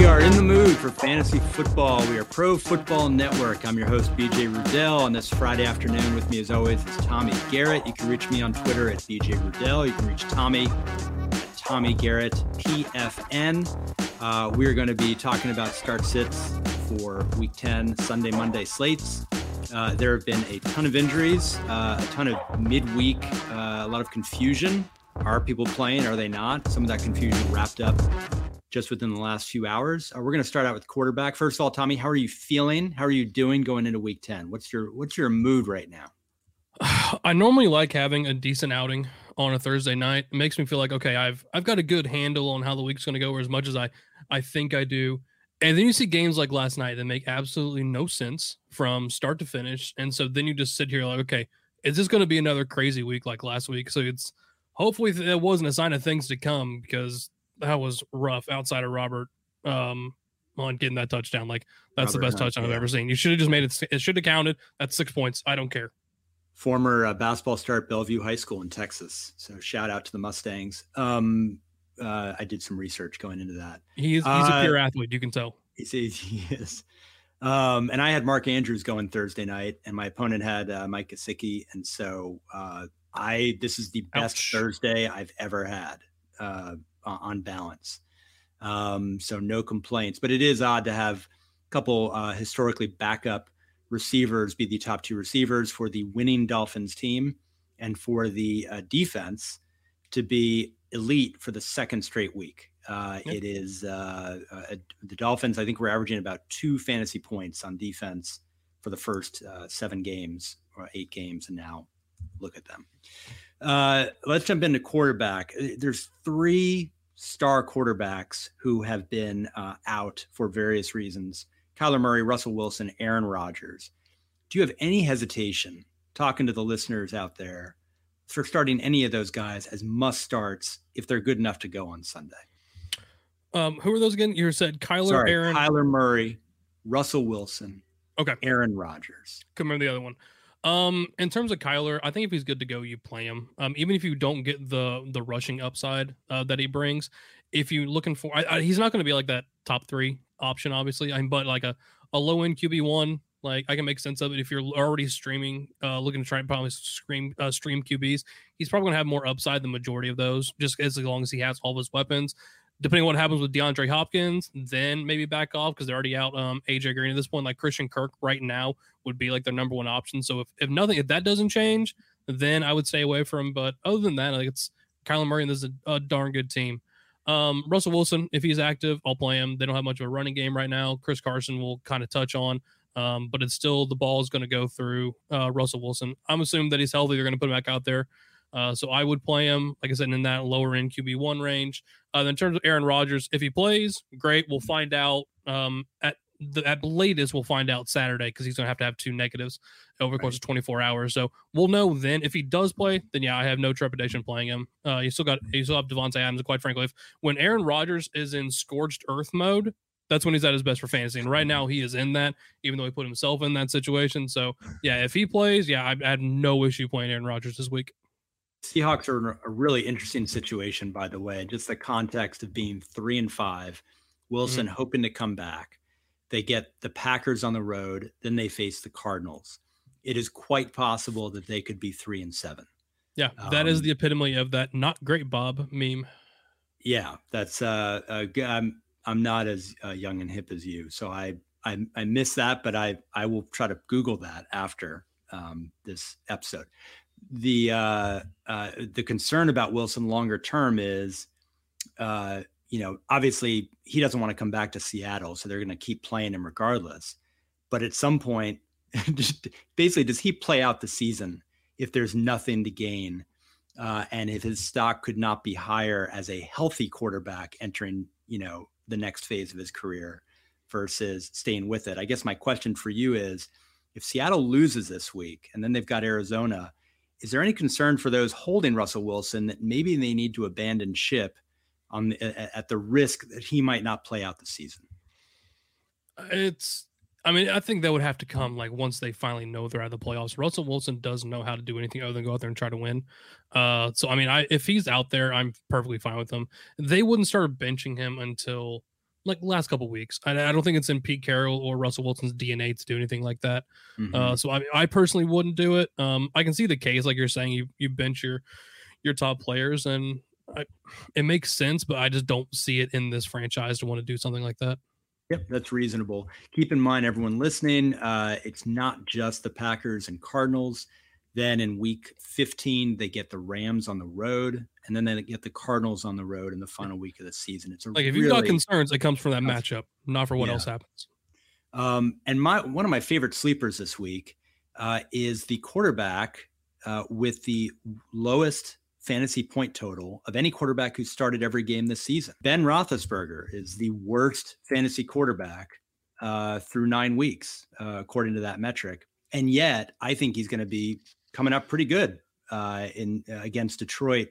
We are in the mood for fantasy football. We are Pro Football Network. I'm your host, BJ Rudell. On this Friday afternoon, with me as always is Tommy Garrett. You can reach me on Twitter at BJ Rudell. You can reach Tommy at Tommy Garrett PFN. Uh, we're going to be talking about start sits for Week 10 Sunday, Monday slates. Uh, there have been a ton of injuries, uh, a ton of midweek, uh, a lot of confusion. Are people playing? Are they not? Some of that confusion wrapped up just within the last few hours. Uh, we're going to start out with quarterback. First of all, Tommy, how are you feeling? How are you doing going into week 10? What's your what's your mood right now? I normally like having a decent outing on a Thursday night. It makes me feel like okay, I've I've got a good handle on how the week's going to go or as much as I I think I do. And then you see games like last night that make absolutely no sense from start to finish. And so then you just sit here like, okay, is this going to be another crazy week like last week? So it's hopefully that wasn't a sign of things to come because that was rough outside of Robert um, on getting that touchdown. Like that's Robert the best Hunt, touchdown yeah. I've ever seen. You should have just made it. It should have counted. That's six points. I don't care. Former uh, basketball star at Bellevue High School in Texas. So shout out to the Mustangs. Um, uh, I did some research going into that. He's he's uh, a pure athlete. You can tell. He's, he is. Um, and I had Mark Andrews going Thursday night, and my opponent had uh, Mike Gesicki, and so uh, I this is the best Ouch. Thursday I've ever had. Uh, on balance. Um, so no complaints, but it is odd to have a couple uh, historically backup receivers be the top two receivers for the winning Dolphins team and for the uh, defense to be elite for the second straight week. Uh, yep. It is uh, uh, the Dolphins. I think we're averaging about two fantasy points on defense for the first uh, seven games or eight games, and now look at them. Uh, let's jump into quarterback. There's three star quarterbacks who have been uh, out for various reasons Kyler Murray, Russell Wilson, Aaron Rodgers. Do you have any hesitation talking to the listeners out there for starting any of those guys as must starts if they're good enough to go on Sunday? Um, who are those again? You said Kyler, Sorry, Aaron, Kyler Murray, Russell Wilson, okay, Aaron Rodgers. Come remember the other one. Um, in terms of Kyler, I think if he's good to go, you play him. Um, even if you don't get the the rushing upside uh, that he brings, if you're looking for, I, I, he's not going to be like that top three option, obviously. I'm but like a a low end QB one, like I can make sense of it. If you're already streaming, uh, looking to try and probably stream uh, stream QBs, he's probably going to have more upside than majority of those, just as long as he has all of his weapons depending on what happens with DeAndre Hopkins, then maybe back off because they're already out um, AJ Green at this point. Like Christian Kirk right now would be like their number one option. So if, if nothing, if that doesn't change, then I would stay away from. But other than that, like it's Kyler Murray and this is a, a darn good team. Um, Russell Wilson, if he's active, I'll play him. They don't have much of a running game right now. Chris Carson will kind of touch on, um, but it's still the ball is going to go through uh, Russell Wilson. I'm assuming that he's healthy. They're going to put him back out there. Uh, so I would play him, like I said, in that lower end QB one range. Uh, in terms of Aaron Rodgers, if he plays, great. We'll find out um, at the at latest. We'll find out Saturday because he's going to have to have two negatives over the course of 24 hours. So we'll know then. If he does play, then yeah, I have no trepidation playing him. Uh, you still got you still have Davante Adams. Quite frankly, if when Aaron Rodgers is in scorched earth mode, that's when he's at his best for fantasy. And right now he is in that, even though he put himself in that situation. So yeah, if he plays, yeah, I, I had no issue playing Aaron Rodgers this week. Seahawks are in a really interesting situation, by the way. Just the context of being three and five, Wilson mm-hmm. hoping to come back. They get the Packers on the road, then they face the Cardinals. It is quite possible that they could be three and seven. Yeah, that um, is the epitome of that not great Bob meme. Yeah, that's uh, uh I'm I'm not as uh, young and hip as you, so I I I miss that, but I I will try to Google that after um, this episode the uh, uh, the concern about Wilson longer term is, uh, you know, obviously he doesn't want to come back to Seattle, so they're going to keep playing him regardless. But at some point, basically, does he play out the season if there's nothing to gain, uh, and if his stock could not be higher as a healthy quarterback entering, you know, the next phase of his career versus staying with it. I guess my question for you is if Seattle loses this week and then they've got Arizona, is there any concern for those holding Russell Wilson that maybe they need to abandon ship on the, at the risk that he might not play out the season? It's I mean, I think that would have to come like once they finally know they're out of the playoffs. Russell Wilson doesn't know how to do anything other than go out there and try to win. Uh, so I mean, I if he's out there, I'm perfectly fine with him. They wouldn't start benching him until like last couple weeks. I, I, don't think it's in Pete Carroll or Russell Wilson's DNA to do anything like that. Mm-hmm. Uh, so I, I personally wouldn't do it. Um, I can see the case, like you're saying, you you bench your your top players, and I, it makes sense, but I just don't see it in this franchise to want to do something like that. Yep, that's reasonable. Keep in mind, everyone listening, uh, it's not just the Packers and Cardinals. Then in week 15, they get the Rams on the road, and then they get the Cardinals on the road in the final week of the season. It's like if you've got concerns, it comes from that matchup, not for what yeah. else happens. Um, and my one of my favorite sleepers this week uh, is the quarterback uh, with the lowest fantasy point total of any quarterback who started every game this season. Ben Roethlisberger is the worst fantasy quarterback uh, through nine weeks, uh, according to that metric. And yet, I think he's going to be coming up pretty good uh, in against Detroit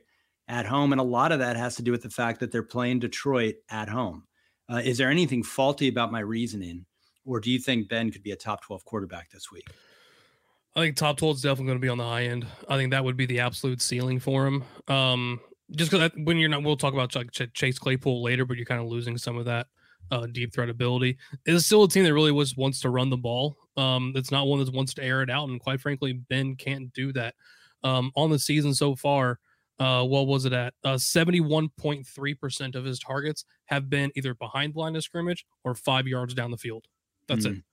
at home, and a lot of that has to do with the fact that they're playing Detroit at home. Uh, is there anything faulty about my reasoning, or do you think Ben could be a top twelve quarterback this week? I think top 12 is definitely going to be on the high end. I think that would be the absolute ceiling for him. Um, just because when you're not, we'll talk about like Chase Claypool later, but you're kind of losing some of that uh, deep threat ability. It's still a team that really was wants to run the ball. Um, it's not one that wants to air it out, and quite frankly, Ben can't do that. Um, on the season so far, uh, what was it at? Uh, 71.3% of his targets have been either behind the line of scrimmage or five yards down the field. That's mm. it.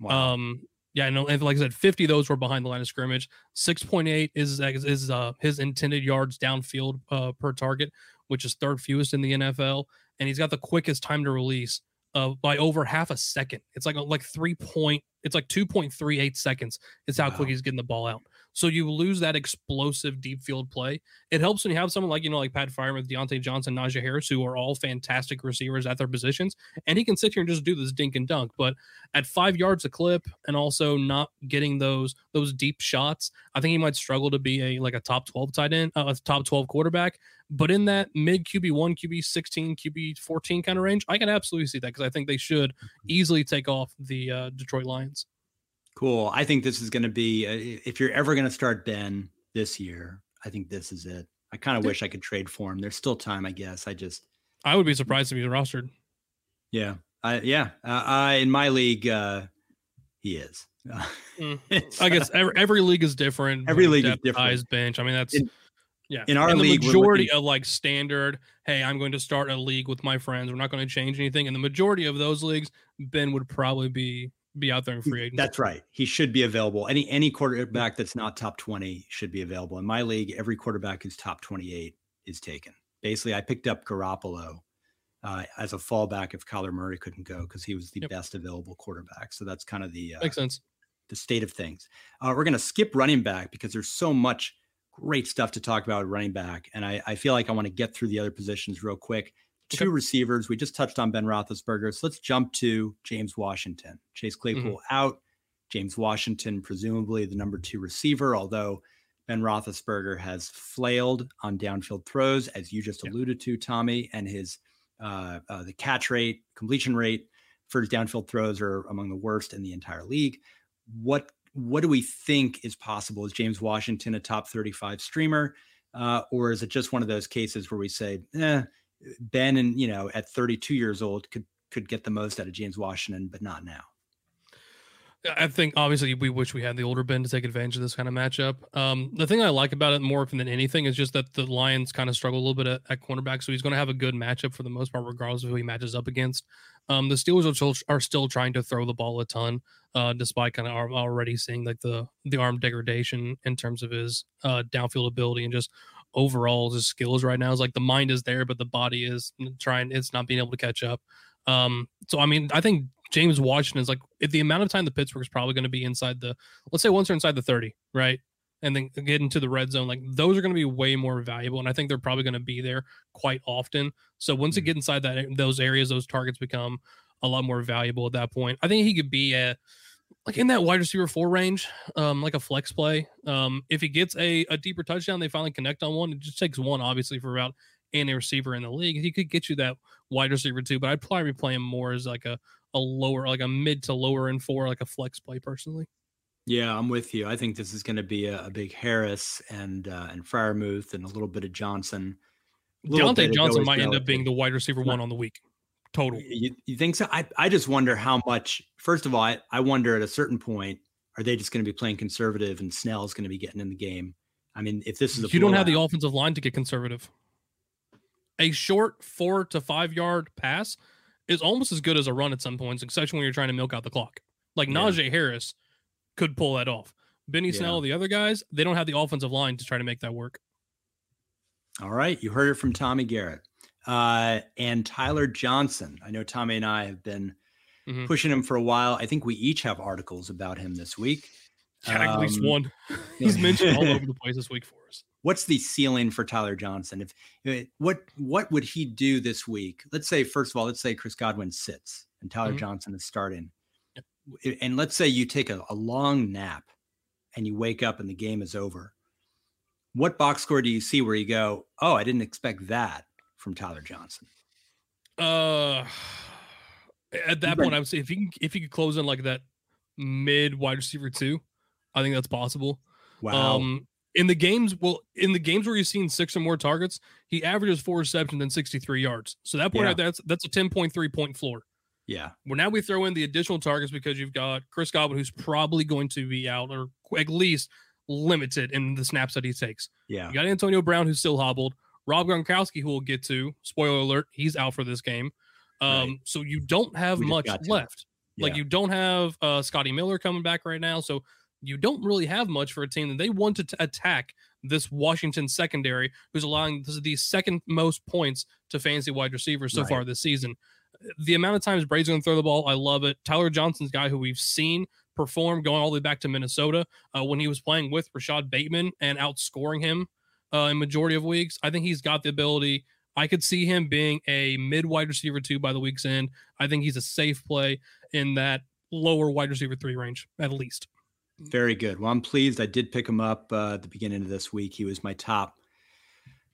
Wow. Um, yeah, no, and like I said, 50 of those were behind the line of scrimmage. 6.8 is is uh, his intended yards downfield uh, per target, which is third fewest in the NFL, and he's got the quickest time to release uh, by over half a second. It's like like three point, it's like 2.38 seconds. It's how wow. quick he's getting the ball out. So you lose that explosive deep field play. It helps when you have someone like, you know, like Pat Freiermuth, Diontae Johnson, Najee Harris, who are all fantastic receivers at their positions. And he can sit here and just do this dink and dunk. But at five yards a clip and also not getting those those deep shots, I think he might struggle to be a like a top 12 tight end, uh, a top 12 quarterback. But in that mid QB one, QB 16, QB 14 kind of range, I can absolutely see that because I think they should easily take off the uh, Detroit Lions. Cool. I think this is going to be, uh, if you're ever going to start Ben this year, I think this is it. I kind of wish I could trade for him. There's still time, I guess. I just, I would be surprised if he's rostered. Yeah. I, yeah. Uh, I, in my league, uh, he is. mm. I guess every, every league is different. Every league is different. bench. I mean, that's, in, yeah. In our and the league, majority of like standard, hey, I'm going to start a league with my friends. We're not going to change anything. And the majority of those leagues, Ben would probably be be out there in free agency. That's right. He should be available. Any any quarterback that's not top 20 should be available. In my league, every quarterback who's top 28 is taken. Basically, I picked up Garoppolo uh, as a fallback if Kyler Murray couldn't go because he was the yep. best available quarterback. So that's kind of the uh, makes sense. The state of things. Uh, we're going to skip running back because there's so much great stuff to talk about running back, and I, I feel like I want to get through the other positions real quick two okay. receivers. We just touched on Ben Roethlisberger. So let's jump to James Washington. Chase Claypool mm-hmm. out. James Washington, presumably the number two receiver, although Ben Roethlisberger has flailed on downfield throws, as you just alluded to, Tommy, and his uh, uh, the catch rate, completion rate for his downfield throws are among the worst in the entire league. What what do we think is possible? Is James Washington a top 35 streamer? Uh, or is it just one of those cases where we say, eh, Ben and you know at 32 years old could could get the most out of James Washington, but not now. I think obviously we wish we had the older Ben to take advantage of this kind of matchup. Um, the thing I like about it more than anything is just that the Lions kind of struggle a little bit at, at cornerback, so he's going to have a good matchup for the most part, regardless of who he matches up against. Um, the Steelers are still, are still trying to throw the ball a ton, uh, despite kind of already seeing like the the arm degradation in terms of his uh, downfield ability and just overall his skills right now is like the mind is there, but the body is trying, it's not being able to catch up. Um, so I mean, I think James Washington is like if the amount of time the Pittsburgh is probably going to be inside the, let's say once they're inside the 30, right? and then get into the red zone, like those are going to be way more valuable. And I think they're probably going to be there quite often. So once you mm. get inside that those areas, those targets become a lot more valuable at that point. I think he could be a like in that wide receiver four range, um, like a flex play. Um, if he gets a, a deeper touchdown, they finally connect on one. It just takes one, obviously, for about any receiver in the league. He could get you that wide receiver too, but I'd probably play him more as like a, a lower, like a mid to lower and four, like a flex play personally. Yeah, I'm with you. I think this is going to be a, a, big Harris and uh, and Freiermuth and a little bit of Johnson. Diontae Johnson might end up being the wide receiver one on the week. Total. You, you think so? I, I just wonder how much. First of all, I, I wonder at a certain point, are they just going to be playing conservative and Snell's going to be getting in the game? I mean, if this is a you don't have the offensive line to get conservative. A short four to five yard pass is almost as good as a run at some points, especially when you're trying to milk out the clock. Like yeah. Najee Harris could pull that off. Benny yeah. Snell, the other guys, they don't have the offensive line to try to make that work. All right, you heard it from Tommy Garrett uh, and Tyler Johnson. I know Tommy and I have been mm-hmm. pushing him for a while. I think we each have articles about him this week. Yeah, um, at least um, one. He's mentioned all over the place this week for us. What's the ceiling for Tyler Johnson? If uh, what what would he do this week? Let's say first of all, let's say Chris Godwin sits and Tyler mm-hmm. Johnson is starting, and let's say you take a, a long nap and you wake up and the game is over. What box score do you see where you go, oh, I didn't expect that? From Tyler Johnson? Uh, at that point, I would say if you can, if you could close in like that mid wide receiver two, I think that's possible. Wow. Um, in the games, well, in the games where you've seen six or more targets, he averages four receptions and 63 yards. So that point, yeah. that's that's a 10.3 point floor. Yeah. Well, now we throw in the additional targets because you've got Chris Godwin, who's probably going to be out or at least limited in the snaps that he takes. Yeah. You got Antonio Brown, who's still hobbled. Rob Gronkowski, who we'll get to, spoiler alert, he's out for this game. Um, right. So you don't have we much left. Yeah. Like you don't have uh, Scotty Miller coming back right now. So you don't really have much for a team that they want to t- attack this Washington secondary, who's allowing the second most points to fantasy wide receivers so right. far this season. The amount of times Brady's going to throw the ball, I love it. Tyler Johnson's guy who we've seen perform going all the way back to Minnesota uh, when he was playing with Rashod Bateman and outscoring him uh, in majority of weeks. I think he's got the ability. I could see him being a mid wide receiver two by the week's end. I think he's a safe play in that lower wide receiver three range at least. Very good. Well, I'm pleased. I did pick him up uh, at the beginning of this week. He was my top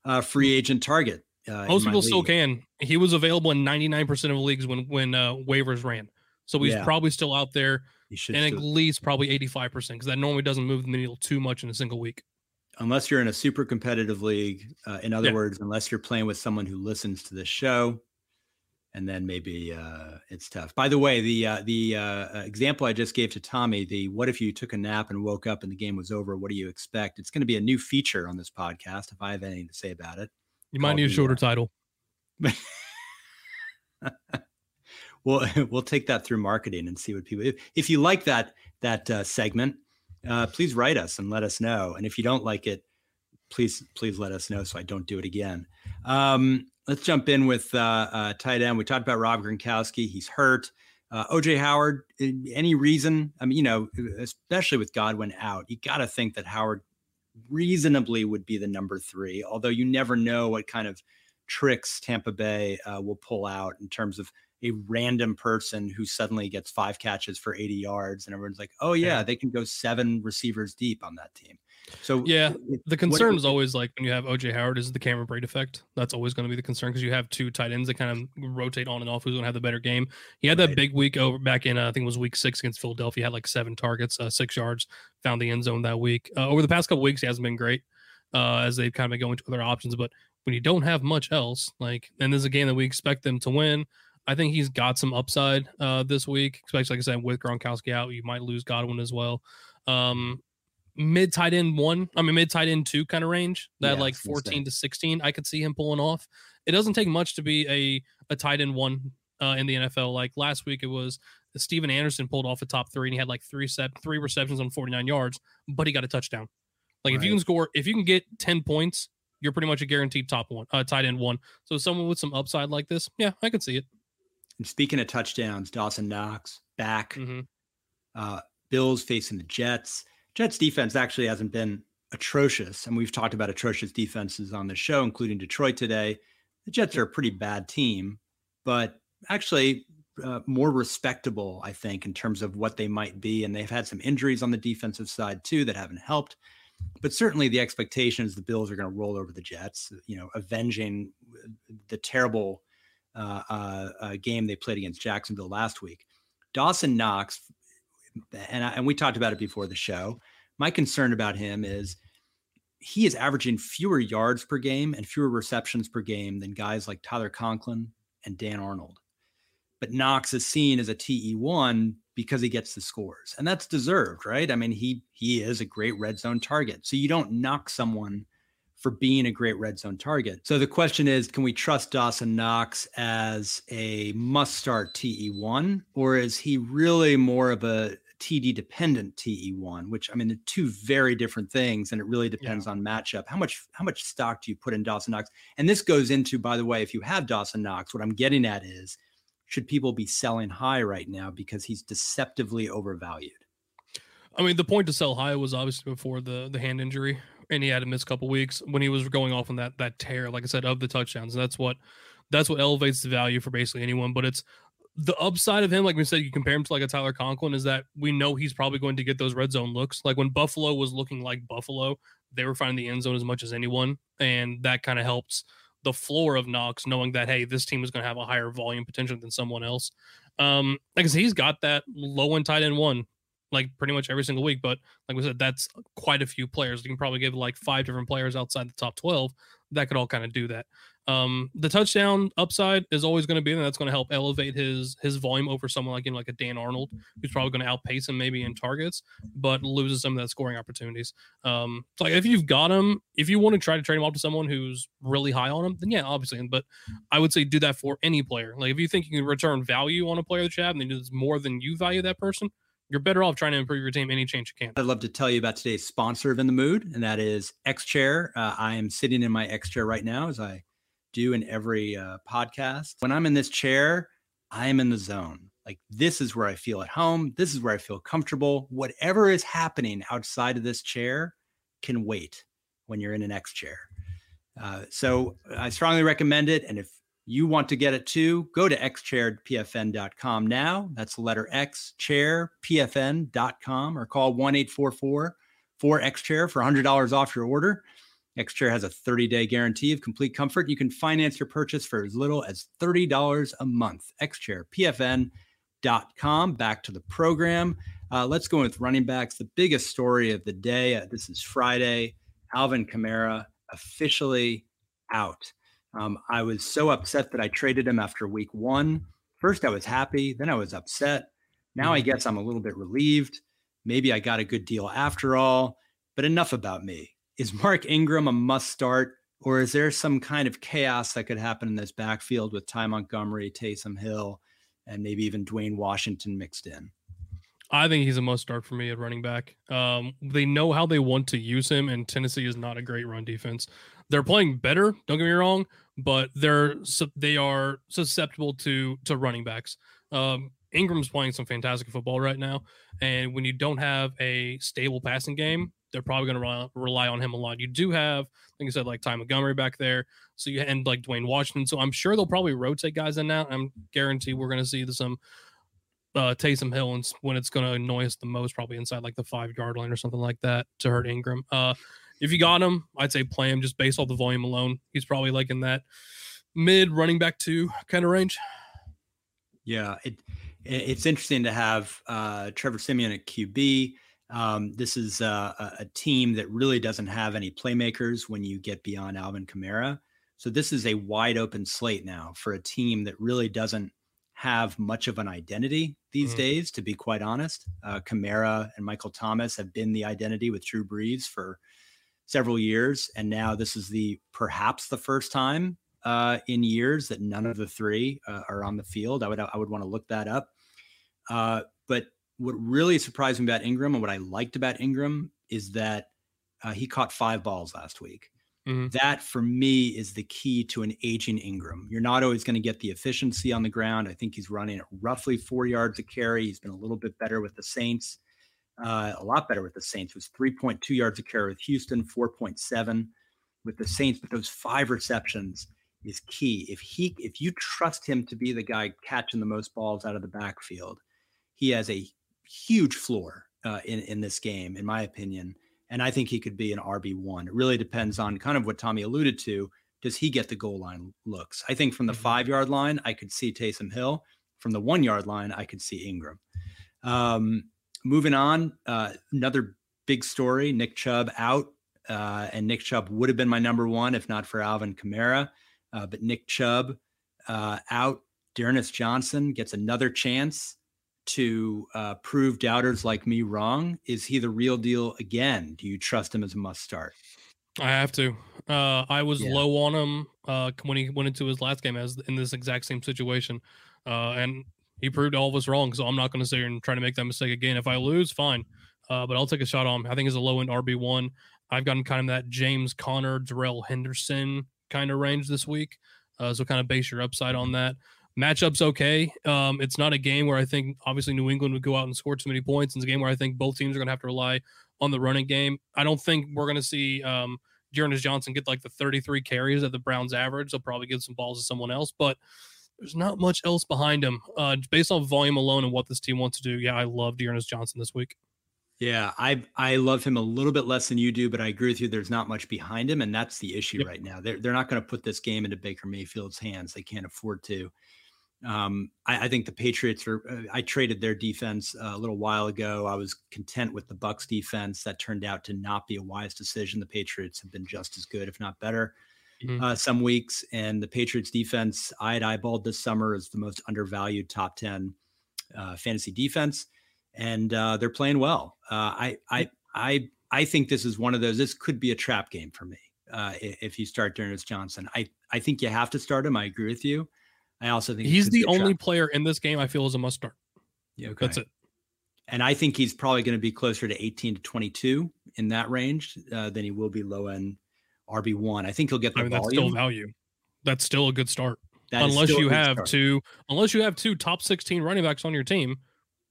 uh, free agent target. Uh, Most people league. still can. He was available in 99% of leagues when when uh, waivers ran. So he's yeah. probably still out there. And still. at least probably 85% because that normally doesn't move the needle too much in a single week unless you're in a super competitive league, uh, in other yeah. words, unless you're playing with someone who listens to this show, and then maybe uh, it's tough. By the way, the uh, the uh, example I just gave to Tommy, the what if you took a nap and woke up and the game was over? What do you expect? It's going to be a new feature on this podcast. If I have anything to say about it, you might need a shorter title. we'll we'll take that through marketing and see what people. If, if you like that that uh, segment, uh, please write us and let us know. And if you don't like it, please please let us know so I don't do it again. Um, let's jump in with uh, uh, tight end. We talked about Rob Gronkowski. He's hurt. Uh, OJ Howard. Any reason? I mean, you know, especially with Godwin out, you got to think that Howard reasonably would be the number three. Although you never know what kind of tricks Tampa Bay uh, will pull out in terms of a random person who suddenly gets five catches for 80 yards and everyone's like oh yeah, yeah. they can go seven receivers deep on that team so yeah the concern is always like when you have oj howard is the cameron brate effect that's always going to be the concern because you have two tight ends that kind of rotate on and off who's going to have the better game he had that right. big week over back in uh, i think it was week six against philadelphia He had like seven targets uh, six yards found the end zone that week uh, over the past couple weeks he hasn't been great uh, as they've kind of been going to other options but when you don't have much else like and this is a game that we expect them to win I think he's got some upside uh, this week, especially like I said with Gronkowski out. You might lose Godwin as well. Um, mid tight end one, I mean mid tight end two kind of range. That yeah, like fourteen to sixteen, I could see him pulling off. It doesn't take much to be a a tight end one uh, in the NFL. Like last week, it was Stephen Anderson pulled off a top three, and he had like three set three receptions on forty nine yards, but he got a touchdown. Like right. if you can score, if you can get ten points, you're pretty much a guaranteed top one, uh, tight end one. So someone with some upside like this, yeah, I could see it. And speaking of touchdowns, Dawson Knox back. Mm-hmm. Uh, Bills facing the Jets. Jets defense actually hasn't been atrocious, and we've talked about atrocious defenses on the show, including Detroit today. The Jets are a pretty bad team, but actually uh, more respectable, I think, in terms of what they might be. And they've had some injuries on the defensive side too that haven't helped. But certainly the expectation is the Bills are going to roll over the Jets, you know, avenging the terrible Uh, uh, game they played against Jacksonville last week. Dawson Knox, and, I, and we talked about it before the show. My concern about him is he is averaging fewer yards per game and fewer receptions per game than guys like Tyler Conklin and Dan Arnold. But Knox is seen as a TE1 because he gets the scores. And that's deserved, right? I mean, he he is a great red zone target. So you don't knock someone for being a great red zone target. So the question is, can we trust Dawson Knox as a must start TE1 or is he really more of a TD dependent TE1, which I mean, the two very different things, and it really depends yeah. on matchup. How much how much stock do you put in Dawson Knox? And this goes into, by the way, if you have Dawson Knox, what I'm getting at is, should people be selling high right now because he's deceptively overvalued? I mean, the point to sell high was obviously before the the hand injury, and he had to miss a couple weeks when he was going off on that that tear, like I said, of the touchdowns. And that's what that's what elevates the value for basically anyone. But it's the upside of him, like we said, you compare him to like a Tyler Conklin, is that we know he's probably going to get those red zone looks. Like when Buffalo was looking like Buffalo, they were finding the end zone as much as anyone, and that kind of helps the floor of Knox, knowing that hey, this team is going to have a higher volume potential than someone else. Um, like I said, he's got that low end tight end one, like pretty much every single week. But like we said, that's quite a few players. You can probably give like five different players outside the top twelve that could all kind of do that. Um, the touchdown upside is always going to be there. That's going to help elevate his his volume over someone like you know, like a Dan Arnold, who's probably going to outpace him maybe in targets, but loses some of that scoring opportunities. Um, so like if you've got him, if you want to try to trade him off to someone who's really high on him, then yeah, obviously. But I would say do that for any player. Like if you think you can return value on a player that you have, and it's more than you value that person, you're better off trying to improve your team any chance you can. I'd love to tell you about today's sponsor of In the Mood, and that is X Chair. Uh, I am sitting in my X Chair right now as I do in every uh, podcast. When I'm in this chair, I am in the zone. Like this is where I feel at home. This is where I feel comfortable. Whatever is happening outside of this chair can wait when you're in an X chair. Uh, so I strongly recommend it. And if you want to get it too, go to xchairpfn.com now. That's letter X chairpfn.com or call 1 844 4X chair for $100 off your order. Xchair has a 30 day guarantee of complete comfort. You can finance your purchase for as little as $30 a month. XChairPFN.com. Back to the program. Uh, let's go with running backs. The biggest story of the day. Uh, this is Friday. Alvin Kamara officially out. Um, I was so upset that I traded him after week one. First, I was happy. Then I was upset. Now I mm-hmm. guess I'm a little bit relieved. Maybe I got a good deal after all. But enough about me is Mark Ingram a must start, or is there some kind of chaos that could happen in this backfield with Ty Montgomery, Taysom Hill, and maybe even Dwayne Washington mixed in? I think he's a must start for me at running back. Um, they know how they want to use him, and Tennessee is not a great run defense. They're playing better, don't get me wrong, but they're they are susceptible to to running backs. Um, Ingram's playing some fantastic football right now, and when you don't have a stable passing game, they're probably going to rely on him a lot. You do have, like I said, like Ty Montgomery back there. So you and like Dwayne Washington. So I'm sure they'll probably rotate guys in now. I'm guarantee we're going to see some uh, Taysom Hill and when it's going to annoy us the most, probably inside like the five yard line or something like that to hurt Ingram. Uh, if you got him, I'd say play him just based off the volume alone. He's probably like in that mid running back two kind of range. Yeah, it it's interesting to have uh, Trevor Siemian at QB. Um, this is uh, a, a, team that really doesn't have any playmakers when you get beyond Alvin Kamara. So this is a wide open slate now for a team that really doesn't have much of an identity these mm-hmm. days, to be quite honest. Uh, Kamara and Michael Thomas have been the identity with Drew Brees for several years, and now this is the perhaps the first time uh, in years that none of the three uh, are on the field. I would I would want to look that up. Uh, but what really surprised me about Ingram and what I liked about Ingram is that uh, he caught five balls last week. Mm-hmm. That for me is the key to an aging Ingram. You're not always going to get the efficiency on the ground. I think he's running at roughly four yards a carry. He's been a little bit better with the Saints. Uh, a lot better with the Saints. It was 3.2 yards a carry with Houston, 4.7 with the Saints. But those five receptions is key. If he, if you trust him to be the guy catching the most balls out of the backfield, he has a huge floor uh, in in this game, in my opinion. And I think he could be an RB one. It really depends on kind of what Tommy alluded to. Does he get the goal line looks? I think from the mm-hmm. five yard line, I could see Taysom Hill. From the one yard line, I could see Ingram. Um, moving on, uh, another big story: Nick Chubb out, uh, and Nick Chubb would have been my number one if not for Alvin Kamara. Uh, but Nick Chubb uh, out. D'Ernest Johnson gets another chance to uh, prove doubters like me wrong. Is he the real deal again? Do you trust him as a must start? I have to. Uh, I was yeah. low on him uh, when he went into his last game as in this exact same situation, uh, and he proved all of us wrong. So I'm not going to sit here and try to make that mistake again. If I lose, fine, uh, but I'll take a shot on him. I think he's a low end RB one. I've gotten kind of that James Conner, Darrell Henderson kind of range this week. Uh, so kind of base your upside on that. Matchup's okay. Um, it's not a game where I think obviously New England would go out and score too many points. It's a game where I think both teams are going to have to rely on the running game. I don't think we're going to see um, Johnson get like the 33 carries that the Browns average. They'll probably give some balls to someone else, but there's not much else behind him. Uh, based on volume alone and what this team wants to do, yeah, I love D'Ernest Johnson this week. Yeah, I I love him a little bit less than you do, but I agree with you. There's not much behind him, and that's the issue yep. right now. They're they're not going to put this game into Baker Mayfield's hands. They can't afford to. Um, I, I, think the Patriots are. Uh, I traded their defense uh, a little while ago. I was content with the Bucks defense. That turned out to not be a wise decision. The Patriots have been just as good, if not better, mm-hmm. uh, some weeks. And the Patriots defense, I had eyeballed this summer as the most undervalued top ten uh, fantasy defense, and uh, they're playing well. Uh, I, I, I, I think this is one of those. This could be a trap game for me if you start D'Ernest Johnson. I, I think you have to start him. I agree with you. I also think he's the only player in this game I feel is a must start. Yeah, okay. that's it. And I think he's probably going to be closer to 18 to 22 in that range uh, than he will be low end RB one. I think he'll get the I mean, volume. That's still value. That's still a good start. That unless you have start. two, unless you have two top 16 running backs on your team,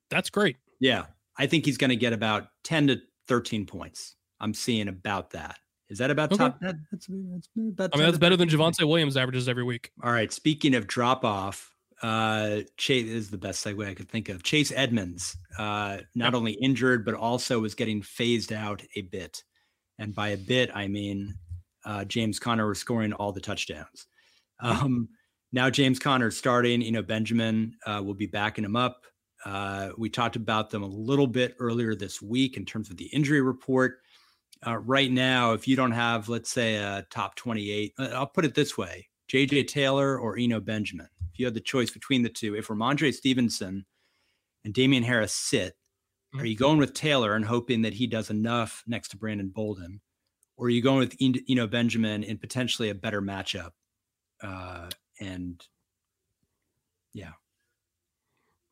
that's great. Yeah, I think he's going to get about 10 to 13 points. I'm seeing about that. Is that about okay. top? That, that's, that's about I mean, that's better than Javonte Williams averages every week. All right. Speaking of drop off, uh, Chase is the best segue I could think of. Chase Edmonds, uh, not only injured but also was getting phased out a bit, and by a bit I mean uh, James Conner was scoring all the touchdowns. Um, now James Conner starting. You know Benjamin uh, will be backing him up. Uh, we talked about them a little bit earlier this week in terms of the injury report uh, right now, if you don't have, let's say, a top 28, uh, I'll put it this way JJ Taylor or Eno Benjamin, if you had the choice between the two, if Rhamondre Stevenson and Damien Harris sit, mm-hmm. are you going with Taylor and hoping that he does enough next to Brandon Bolden? Or are you going with Eno Benjamin in potentially a better matchup? Uh, and yeah.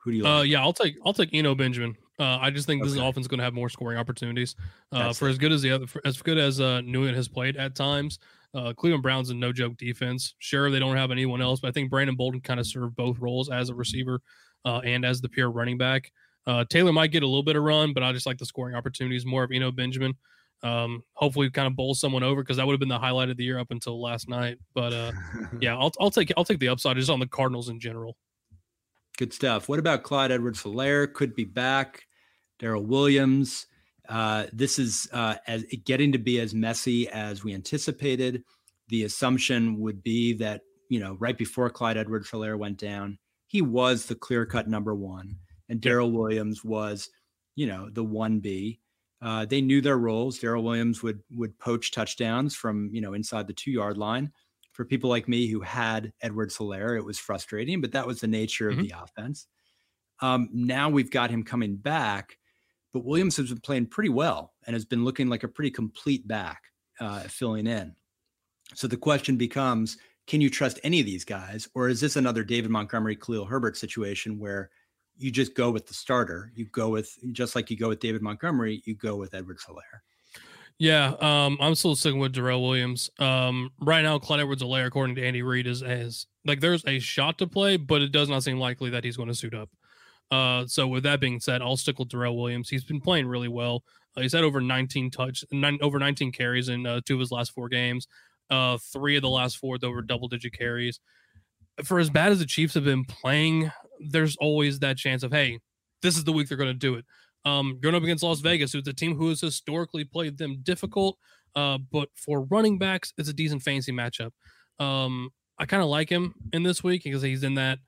Who do you uh, like? Uh, yeah, I'll take I'll take Eno Benjamin. Uh, I just think okay. this offense is going to have more scoring opportunities. Uh, for it. as good as the other, as good as uh, New England has played at times, uh, Cleveland Browns a no joke defense. Sure, they don't have anyone else, but I think Brandon Bolden kind of served both roles as a receiver uh, and as the pure running back. Uh, Taylor might get a little bit of run, but I just like the scoring opportunities more of Eno Benjamin. Um, hopefully, kind of bowl someone over because that would have been the highlight of the year up until last night. But uh, yeah, I'll I'll take I'll take the upside just on the Cardinals in general. Good stuff. What about Clyde Edwards Helaire? Could be back. Darrel Williams. Uh, this is uh, as getting to be as messy as we anticipated. The assumption would be that you know right before Clyde Edwards Helaire went down, he was the clear cut number one, and Darrel Williams was you know the one B. Uh, they knew their roles. Darrel Williams would would poach touchdowns from you know inside the two yard line. For people like me who had Edwards Helaire, it was frustrating, but that was the nature of mm-hmm. the offense. Um, now we've got him coming back but Williams has been playing pretty well and has been looking like a pretty complete back uh, filling in. So the question becomes can you trust any of these guys? Or is this another David Montgomery, Khalil Herbert situation where you just go with the starter? You go with, just like you go with David Montgomery, you go with Edwards Helaire. Yeah, um, I'm still sticking with Darrel Williams. Um, right now, Clyde Edwards Helaire, according to Andy Reid, is as like there's a shot to play, but it does not seem likely that he's going to suit up. Uh, so with that being said, I'll stick with Darrel Williams. He's been playing really well. Uh, he's had over 19 touch, nine, over 19 carries in uh, two of his last four games. Uh, three of the last four over double digit carries. For as bad as the Chiefs have been playing, there's always that chance of hey, this is the week they're going to do it. Um, going up against Las Vegas, who's a team who has historically played them difficult, uh, but for running backs, it's a decent fancy matchup. Um, I kind of like him in this week because he's in that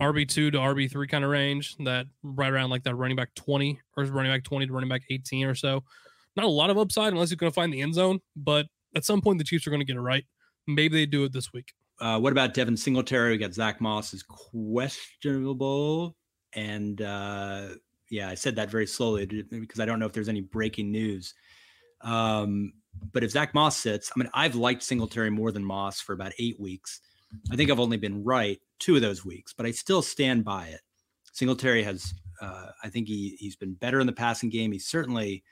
RB two to RB three kind of range, that right around like that running back twenty or running back twenty to running back eighteen or so. Not a lot of upside unless you're going to find the end zone, but at some point the Chiefs are going to get it right. Maybe they do it this week. Uh, what about Devin Singletary? We got Zach Moss is questionable, and uh, yeah, I said that very slowly because I don't know if there's any breaking news. Um, but if Zach Moss sits, I mean, I've liked Singletary more than Moss for about eight weeks. I think I've only been right two of those weeks, but I still stand by it. Singletary has, uh, I think he he's been better in the passing game. He certainly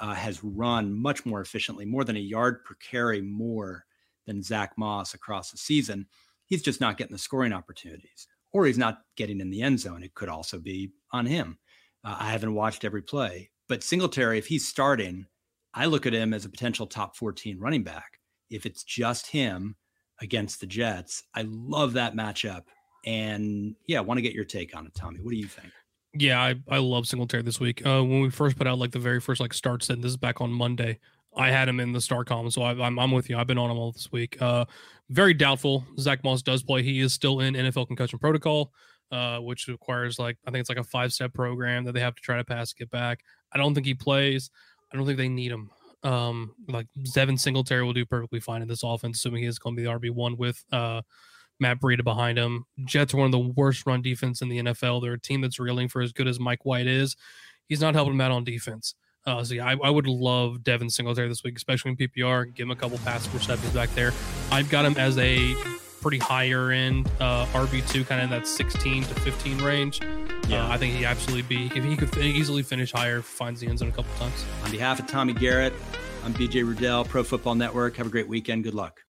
uh, has run much more efficiently, more than a yard per carry more than Zach Moss across the season. He's just not getting the scoring opportunities, or he's not getting in the end zone. It could also be on him. Uh, I haven't watched every play, but Singletary, if he's starting, I look at him as a potential top 14 running back. If it's just him against the Jets, I love that matchup. And yeah, I want to get your take on it, Tommy. What do you think? Yeah, I, I love Singletary this week. Uh, when we first put out like the very first like start set, this is back on Monday. I had him in the star column, so I, am I'm with you. I've been on him all this week. Uh, very doubtful. Zach Moss does play. He is still in NFL concussion protocol, uh, which requires like I think it's like a five step program that they have to try to pass to get back. I don't think he plays. I don't think they need him. Um, like Devin Singletary will do perfectly fine in this offense, assuming he is going to be the RB one with uh Matt Breida behind him. Jets are one of the worst run defense in the NFL. They're a team that's reeling for as good as Mike White is. He's not helping them out on defense. Uh, so yeah, I, I, would love Devin Singletary this week, especially in PPR. Give him a couple pass receptions back there. I've got him as a pretty higher end uh, RB two, kind of in that sixteen to fifteen range. Yeah, uh, I think he absolutely be if he could easily finish higher, finds the end zone a couple times. On behalf of Tommy Garrett, I'm BJ Rudell, Pro Football Network. Have a great weekend. Good luck.